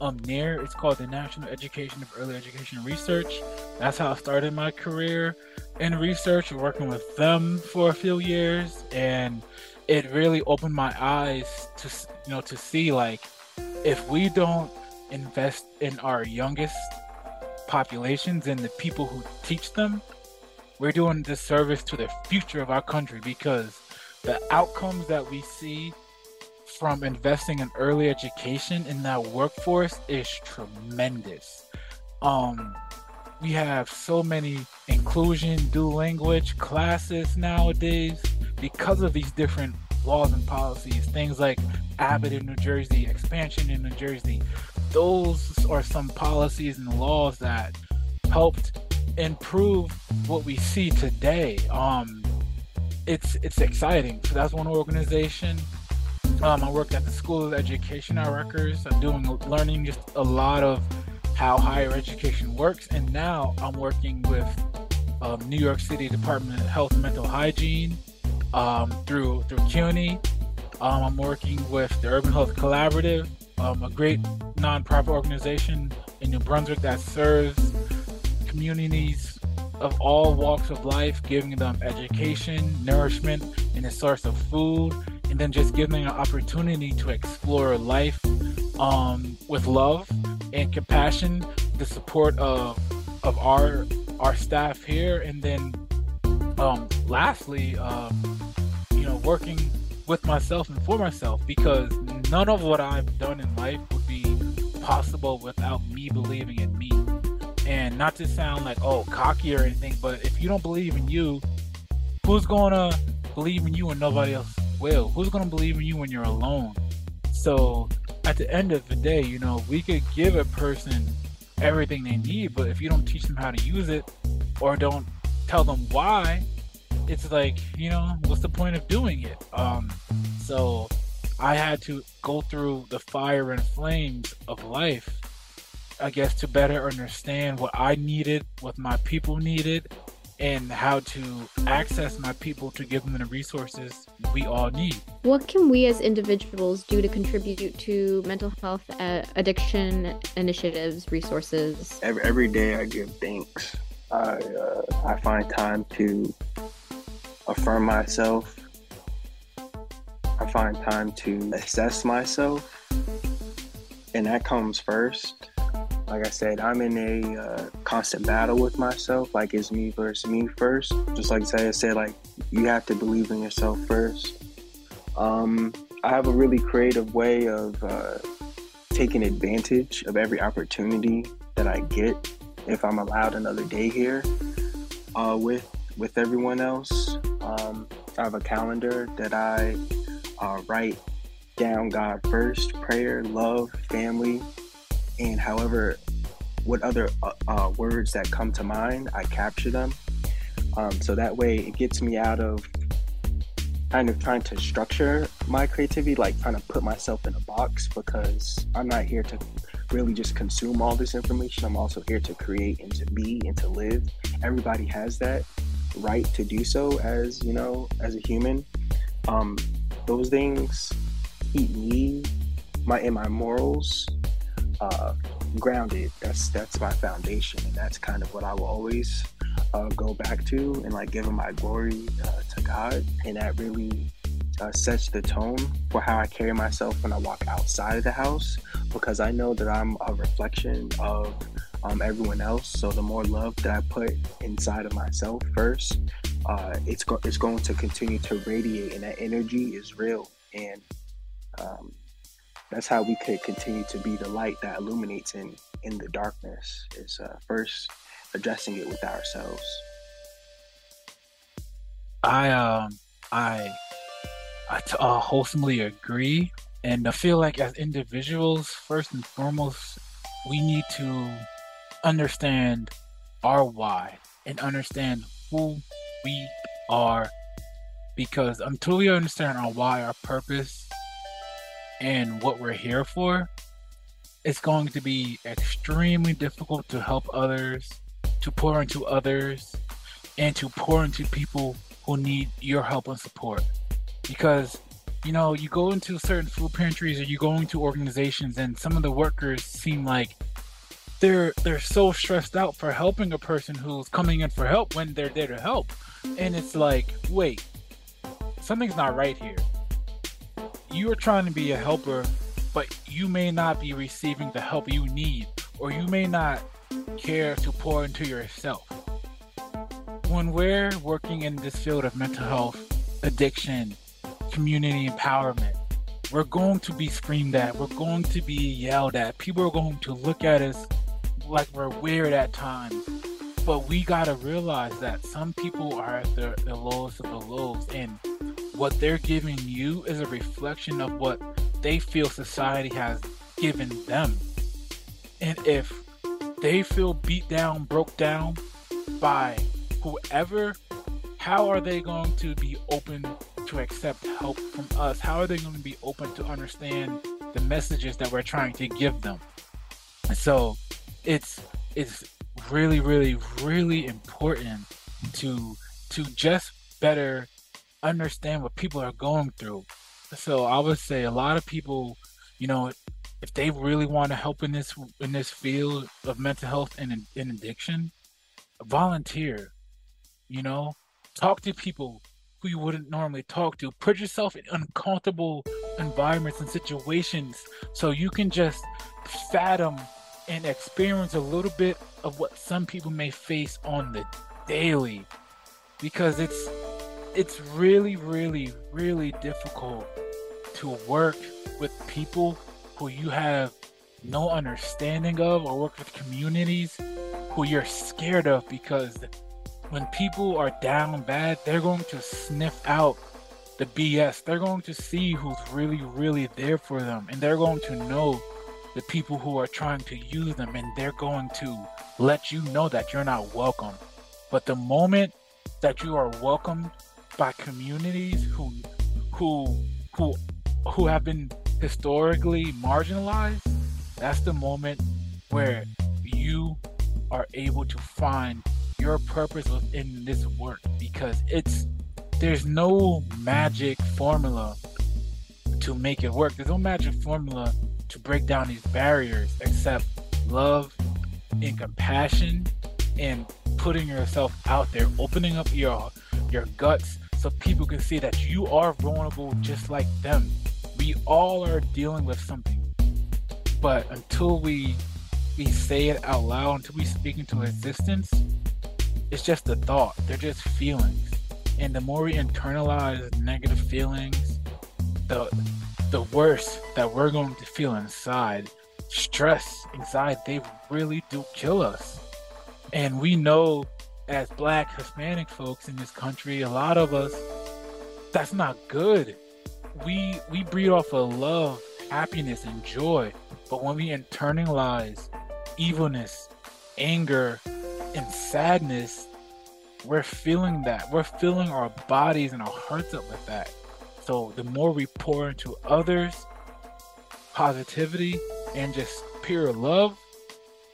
um. It's called the National Education of Early Education Research. That's how I started my career in research, working with them for a few years, and it really opened my eyes to you know to see like if we don't invest in our youngest populations and the people who teach them, we're doing disservice to the future of our country because the outcomes that we see from investing in early education in that workforce is tremendous. Um, we have so many inclusion, dual language classes nowadays because of these different laws and policies. Things like Abbott in New Jersey, expansion in New Jersey. Those are some policies and laws that helped improve what we see today. Um, it's it's exciting. So that's one organization. Um, I work at the School of Education at Rutgers. I'm doing learning just a lot of how higher education works, and now I'm working with um, New York City Department of Health and Mental Hygiene um, through through CUNY. Um, I'm working with the Urban Health Collaborative, um, a great nonprofit organization in New Brunswick that serves communities of all walks of life, giving them education, nourishment, and a source of food, and then just giving them an opportunity to explore life um, with love and compassion, the support of of our our staff here, and then um, lastly, um, you know, working with myself and for myself because none of what I've done in life would be possible without me believing in me. And not to sound like oh cocky or anything, but if you don't believe in you, who's gonna believe in you when nobody else will? Who's gonna believe in you when you're alone? So at the end of the day, you know, we could give a person everything they need, but if you don't teach them how to use it or don't tell them why, it's like, you know, what's the point of doing it? Um, so I had to go through the fire and flames of life, I guess, to better understand what I needed, what my people needed, and how to access my people to give them the resources we all need. What can we as individuals do to contribute to mental health uh, addiction initiatives, resources? Every, every day I give thanks. I, uh, I find time to affirm myself. I find time to assess myself, and that comes first. Like I said, I'm in a uh, constant battle with myself. Like it's me versus me first. Just like I said, like you have to believe in yourself first. Um, I have a really creative way of uh, taking advantage of every opportunity that I get if I'm allowed another day here uh, with with everyone else. Um, I have a calendar that I uh, write down God first, prayer, love, family, and however, what other uh, uh, words that come to mind, I capture them. Um, so that way it gets me out of kind of trying to structure my creativity, like trying to put myself in a box because I'm not here to really just consume all this information. I'm also here to create and to be and to live. Everybody has that right to do so as you know as a human um those things keep me my and my morals uh grounded that's that's my foundation and that's kind of what i will always uh, go back to and like giving my glory uh, to god and that really uh, sets the tone for how i carry myself when i walk outside of the house because i know that i'm a reflection of um, everyone else. So the more love that I put inside of myself first, uh, it's go- it's going to continue to radiate, and that energy is real. And um, that's how we could continue to be the light that illuminates in in the darkness. Is uh, first addressing it with ourselves. I um I I t- uh, wholesomely agree. And I feel like as individuals, first and foremost, we need to understand our why and understand who we are. Because until we understand our why, our purpose, and what we're here for, it's going to be extremely difficult to help others, to pour into others, and to pour into people who need your help and support. Because, you know, you go into certain food pantries or you go into organizations and some of the workers seem like they're they're so stressed out for helping a person who's coming in for help when they're there to help. And it's like, wait, something's not right here. You are trying to be a helper, but you may not be receiving the help you need, or you may not care to pour into yourself. When we're working in this field of mental health, addiction, community empowerment, we're going to be screamed at, we're going to be yelled at, people are going to look at us like we're weird at times. But we gotta realize that some people are at the, the lowest of the lows, and what they're giving you is a reflection of what they feel society has given them. And if they feel beat down, broke down by whoever, how are they going to be open to accept help from us? How are they going to be open to understand the messages that we're trying to give them? So it's it's really, really, really important to to just better understand what people are going through. So I would say a lot of people, you know, if they really want to help in this in this field of mental health and, and addiction, volunteer. You know, talk to people who you wouldn't normally talk to. Put yourself in uncomfortable environments and situations so you can just fathom and experience a little bit of what some people may face on the daily because it's it's really really really difficult to work with people who you have no understanding of or work with communities who you're scared of because when people are down bad they're going to sniff out the BS they're going to see who's really really there for them and they're going to know the people who are trying to use them and they're going to let you know that you're not welcome. But the moment that you are welcomed by communities who who who who have been historically marginalized, that's the moment where you are able to find your purpose within this work because it's there's no magic formula to make it work. There's no magic formula to break down these barriers except love and compassion and putting yourself out there, opening up your your guts so people can see that you are vulnerable just like them. We all are dealing with something. But until we we say it out loud, until we speak into existence, it's just a thought. They're just feelings. And the more we internalize negative feelings, the the worst that we're going to feel inside. Stress, anxiety, they really do kill us. And we know as black Hispanic folks in this country, a lot of us, that's not good. We we breed off of love, happiness, and joy. But when we internalize evilness, anger, and sadness, we're feeling that. We're filling our bodies and our hearts up with that. So the more we pour into others, positivity and just pure love,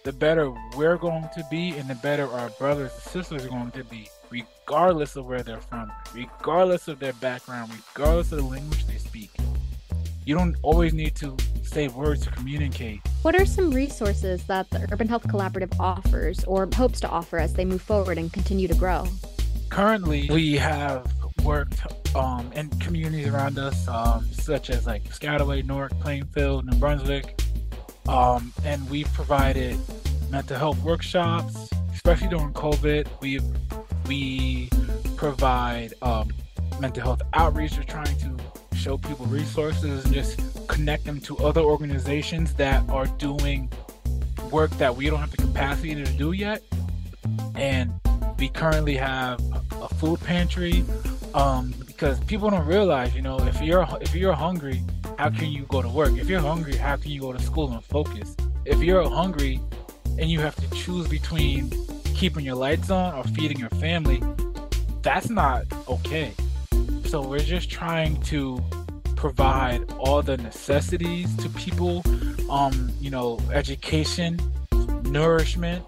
the better we're going to be and the better our brothers and sisters are going to be, regardless of where they're from, regardless of their background, regardless of the language they speak. You don't always need to say words to communicate. What are some resources that the Urban Health Collaborative offers or hopes to offer as they move forward and continue to grow? Currently, we have worked um, in communities around us, um, such as like Piscataway, Newark, Plainfield, New Brunswick, um, and we've provided mental health workshops, especially during COVID. We we provide um, mental health outreach. We're trying to show people resources and just connect them to other organizations that are doing work that we don't have the capacity to do yet. And we currently have a food pantry um, because people don't realize, you know, if you're if you're hungry, how can you go to work? If you're hungry, how can you go to school and focus? If you're hungry and you have to choose between keeping your lights on or feeding your family, that's not okay. So we're just trying to provide all the necessities to people, um, you know, education, nourishment,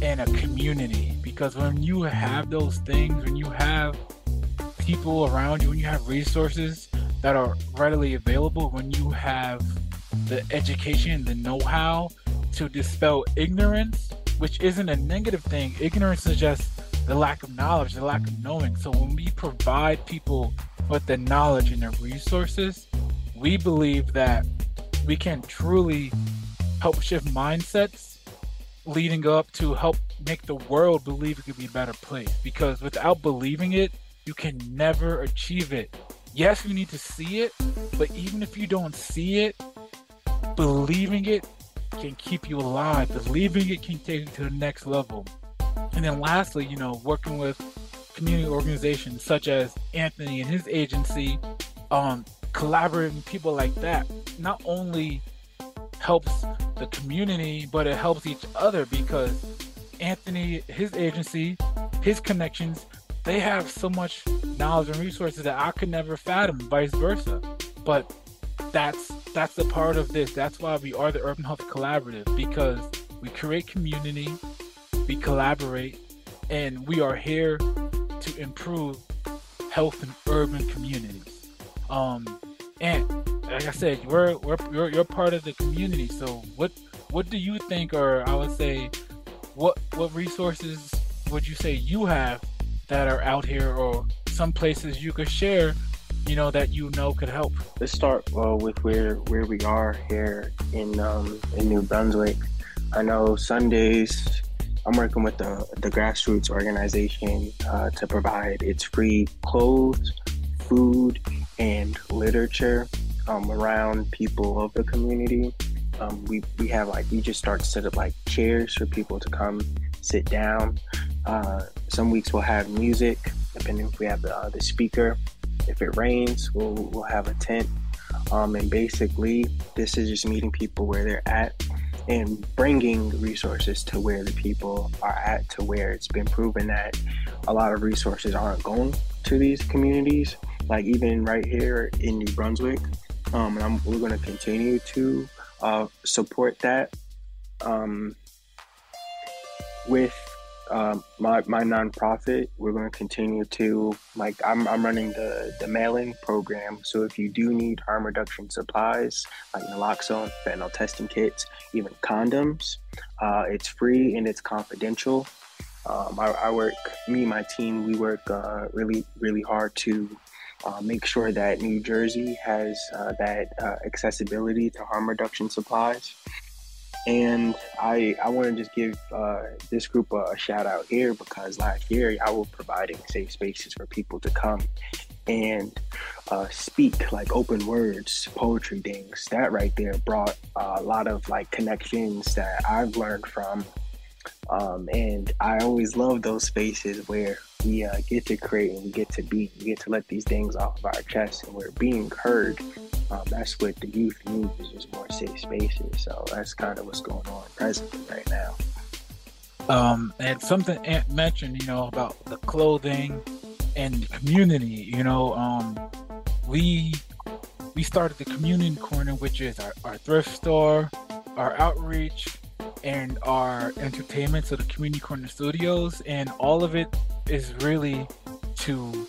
and a community. Because when you have those things, when you have people around you, when you have resources that are readily available, when you have the education, the know how to dispel ignorance, which isn't a negative thing. Ignorance is just the lack of knowledge, the lack of knowing. So when we provide people with the knowledge and the resources, we believe that we can truly help shift mindsets leading up to help make the world believe it could be a better place. Because without believing it, you can never achieve it. Yes, you need to see it, but even if you don't see it, believing it can keep you alive. Believing it can take you to the next level. And then lastly, you know, working with community organizations such as Anthony and his agency, um, collaborating with people like that, not only helps the community, but it helps each other because Anthony, his agency, his connections, they have so much knowledge and resources that I could never fathom, vice versa. But that's that's the part of this. That's why we are the Urban Health Collaborative because we create community, we collaborate, and we are here to improve health in urban communities. Um, and like I said, we're, we're you're, you're part of the community. So what what do you think, or I would say, what what resources would you say you have that are out here, or some places you could share, you know, that you know could help? Let's start uh, with where where we are here in um, in New Brunswick. I know Sundays I'm working with the, the grassroots organization uh, to provide its free clothes, food, and literature um, around people of the community. Um, we, we have like, we just start to set up like chairs for people to come sit down. Uh, some weeks we'll have music, depending if we have the, uh, the speaker. If it rains, we'll, we'll have a tent. Um, and basically, this is just meeting people where they're at and bringing resources to where the people are at, to where it's been proven that a lot of resources aren't going to these communities. Like even right here in New Brunswick, um, and I'm, we're going to continue to uh, support that um, with um, my my nonprofit, we're going to continue to like I'm, I'm running the the mailing program. So if you do need harm reduction supplies like naloxone, fentanyl testing kits, even condoms, uh, it's free and it's confidential. Um, I, I, work, me and my team, we work uh, really really hard to uh, make sure that New Jersey has uh, that uh, accessibility to harm reduction supplies. And I I want to just give uh, this group a, shout out here because last year I was providing safe spaces for people to come and uh, speak like open words, poetry things. That right there brought a lot of like connections that I've learned from. Um, and I always love those spaces where we uh, get to create and we get to be, we get to let these things off of our chest and we're being heard um, that's what the youth needs is just more safe spaces. So that's kind of what's going on presently right now. Um, and something mentioned, you know, about the clothing and community. You know, um, we we started the community corner, which is our, our thrift store, our outreach, and our entertainment. So the community corner studios, and all of it is really to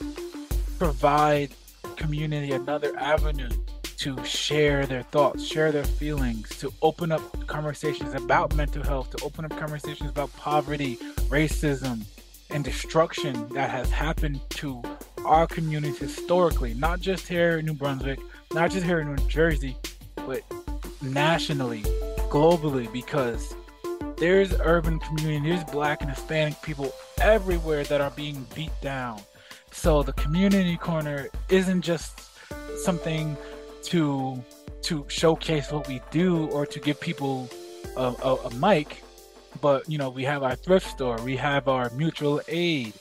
provide community another avenue to share their thoughts, share their feelings, to open up conversations about mental health, to open up conversations about poverty, racism, and destruction that has happened to our communities historically, not just here in New Brunswick, not just here in New Jersey, but nationally, globally, because there's urban community, there's black and Hispanic people everywhere that are being beat down. So the community corner isn't just something to to showcase what we do or to give people a, a, a mic but you know we have our thrift store we have our mutual aid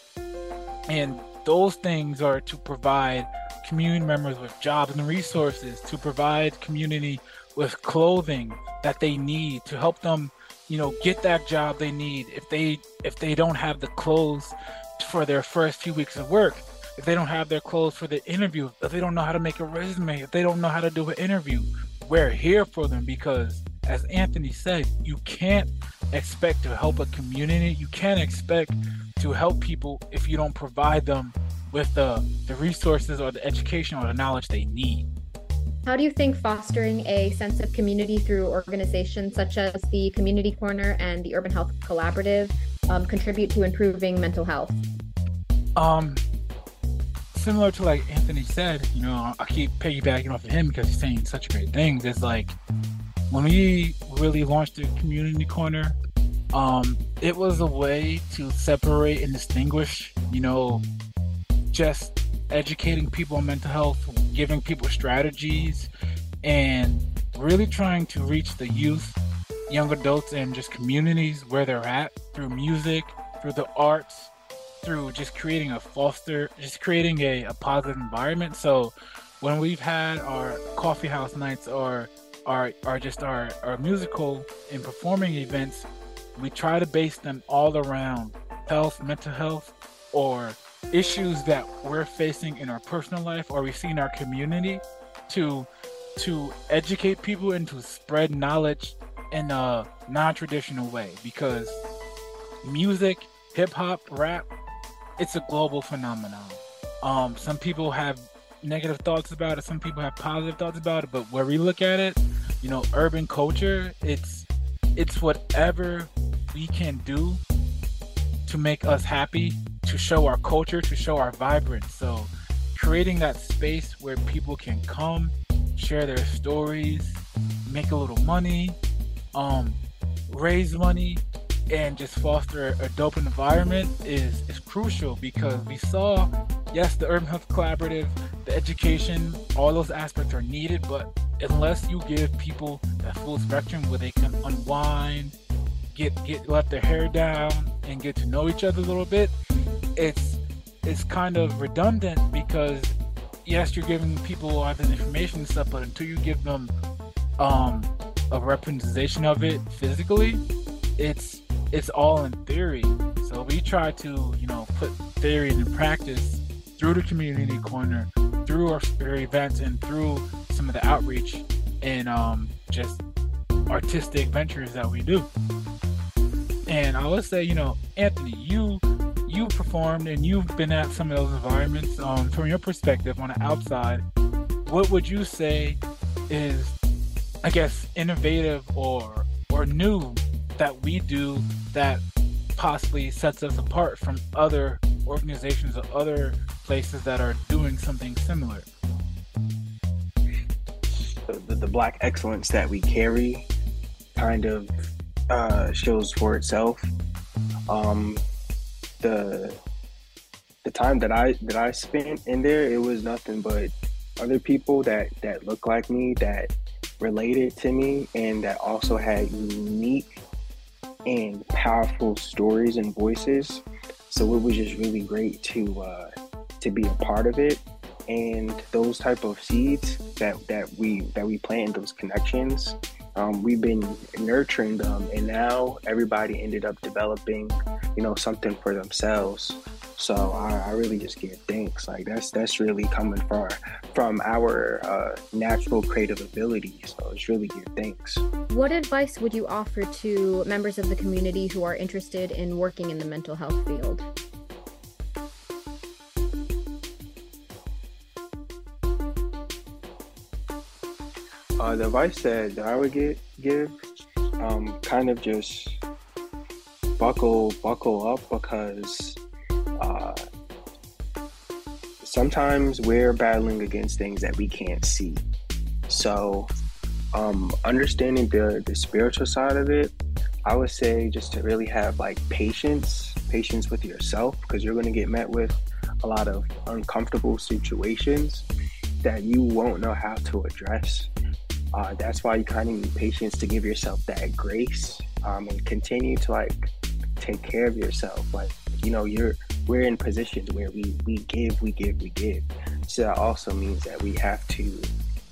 and those things are to provide community members with jobs and resources, to provide community with clothing that they need to help them, you know, get that job they need. If they if they don't have the clothes for their first few weeks of work, if they don't have their clothes for the interview, if they don't know how to make a resume, if they don't know how to do an interview, we're here for them because as Anthony said, you can't expect to help a community. You can't expect to help people if you don't provide them with the, the resources or the education or the knowledge they need. How do you think fostering a sense of community through organizations such as the Community Corner and the Urban Health Collaborative um, contribute to improving mental health? Um, similar to like Anthony said, you know, I keep piggybacking off of him because he's saying such great things. It's like when we really launched the Community Corner, um, it was a way to separate and distinguish, you know, just educating people on mental health, giving people strategies, and really trying to reach the youth, young adults, and just communities where they're at through music, through the arts, through just creating a foster, just creating a, a positive environment. So when we've had our coffee house nights or our, our just our, our musical and performing events, we try to base them all around health, mental health, or issues that we're facing in our personal life or we see in our community to to educate people and to spread knowledge in a non-traditional way because music hip-hop rap it's a global phenomenon. Um, some people have negative thoughts about it some people have positive thoughts about it but where we look at it you know urban culture it's it's whatever we can do to make us happy to show our culture, to show our vibrance. So, creating that space where people can come, share their stories, make a little money, um, raise money, and just foster a dope environment is, is crucial because we saw, yes, the Urban Health Collaborative, the education, all those aspects are needed, but unless you give people that full spectrum where they can unwind, get get let their hair down, and get to know each other a little bit, it's it's kind of redundant because yes, you're giving people all this information and stuff, but until you give them um, a representation of it physically, it's it's all in theory. So we try to you know put theory into practice through the community corner, through our, our events, and through some of the outreach and um, just artistic ventures that we do. And I would say, you know, Anthony, you you performed and you've been at some of those environments. Um, from your perspective on the outside, what would you say is, I guess, innovative or or new that we do that possibly sets us apart from other organizations or other places that are doing something similar? The, the black excellence that we carry kind of uh, shows for itself. Um, the the time that I that I spent in there, it was nothing but other people that that look like me, that related to me, and that also had unique and powerful stories and voices. So it was just really great to uh, to be a part of it. And those type of seeds that that we that we plant, those connections, um, we've been nurturing them, and now everybody ended up developing you know something for themselves. So I, I, really just give thanks. Like that's that's really coming from from our uh, natural creative ability. So it's really give thanks. What advice would you offer to members of the community who are interested in working in the mental health field uh, the advice that, that i would get, give um, kind of just buckle buckle up because uh, sometimes we're battling against things that we can't see. So, um, understanding the the spiritual side of it, I would say just to really have like patience, patience with yourself, because you're going to get met with a lot of uncomfortable situations that you won't know how to address. Uh, that's why you kind of need patience to give yourself that grace um, and continue to like take care of yourself. Like, you know, you're we're in positions where we we give, we give, we give. So that also means that we have to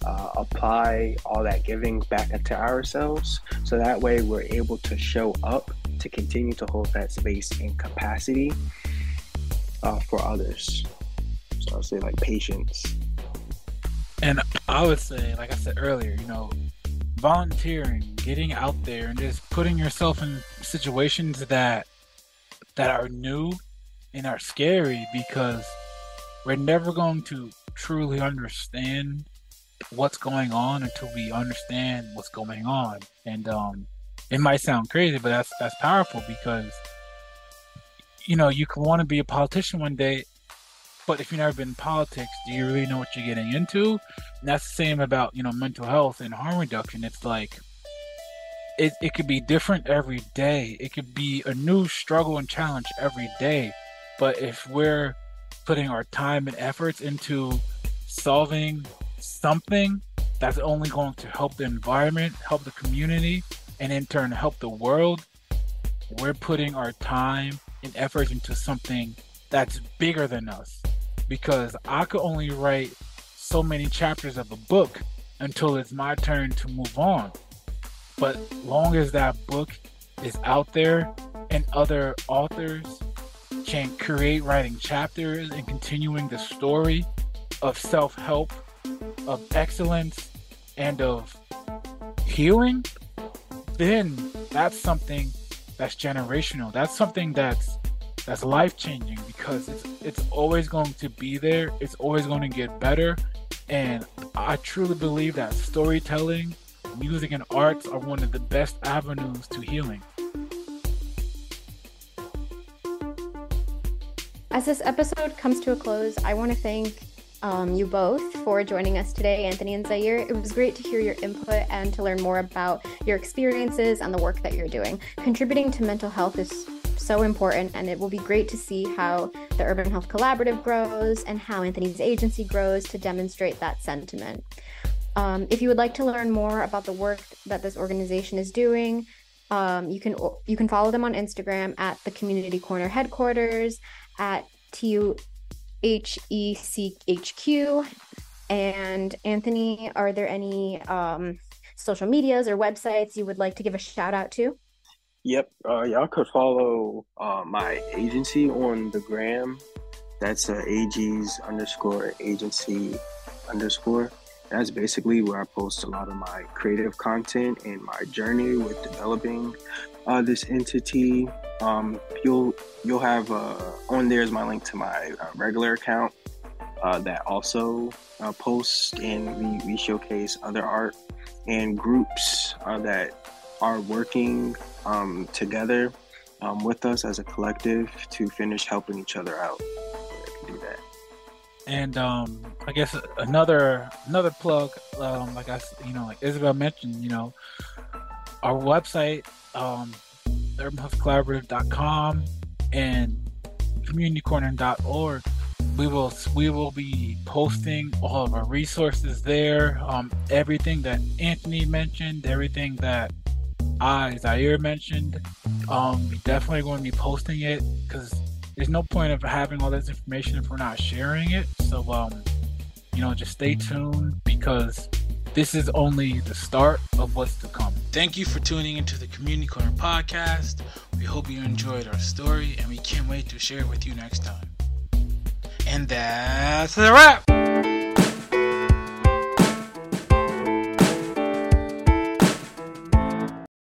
uh, apply all that giving back into ourselves. So that way we're able to show up to continue to hold that space and capacity uh, for others. So I'll say like patience. And I would say, like I said earlier, you know, volunteering, getting out there, and just putting yourself in situations that that are new and are scary because we're never going to truly understand what's going on until we understand what's going on. And um, it might sound crazy, but that's that's powerful because you know you can want to be a politician one day, but if you've never been in politics, do you really know what you're getting into? And that's the same about you know mental health and harm reduction. It's like it, it could be different every day. It could be a new struggle and challenge every day. But if we're putting our time and efforts into solving something that's only going to help the environment, help the community, and in turn help the world, we're putting our time and efforts into something that's bigger than us. Because I could only write so many chapters of a book until it's my turn to move on. But long as that book is out there and other authors can create writing chapters and continuing the story of self-help of excellence and of healing, then that's something that's generational. That's something that's that's life changing because it's it's always going to be there. It's always going to get better. And I truly believe that storytelling, music and arts are one of the best avenues to healing. As this episode comes to a close, I want to thank um, you both for joining us today, Anthony and Zaire. It was great to hear your input and to learn more about your experiences and the work that you're doing. Contributing to mental health is so important, and it will be great to see how the Urban Health Collaborative grows and how Anthony's agency grows to demonstrate that sentiment. Um, if you would like to learn more about the work that this organization is doing, um, you can you can follow them on Instagram at the Community Corner headquarters at TU H E C H Q. And Anthony, are there any um, social medias or websites you would like to give a shout out to? Yep, uh, y'all could follow uh, my agency on the gram. That's uh, AG's underscore agency underscore. That's basically where I post a lot of my creative content and my journey with developing uh, this entity um, you'll you'll have uh, on there is my link to my uh, regular account uh, that also posts and we, we showcase other art and groups that are working um, together um, with us as a collective to finish helping each other out. do that. And um, I guess another another plug, um, like I you know like Isabel mentioned, you know, our website um, urbanhealthcollaborative.com and communitycorner.org. We will we will be posting all of our resources there. Um, everything that Anthony mentioned, everything that I Zaire mentioned. Um, we definitely going to be posting it because there's no point of having all this information if we're not sharing it. So um, you know, just stay tuned because this is only the start of what's to come. Thank you for tuning into the Community Corner podcast. We hope you enjoyed our story and we can't wait to share it with you next time. And that's the wrap.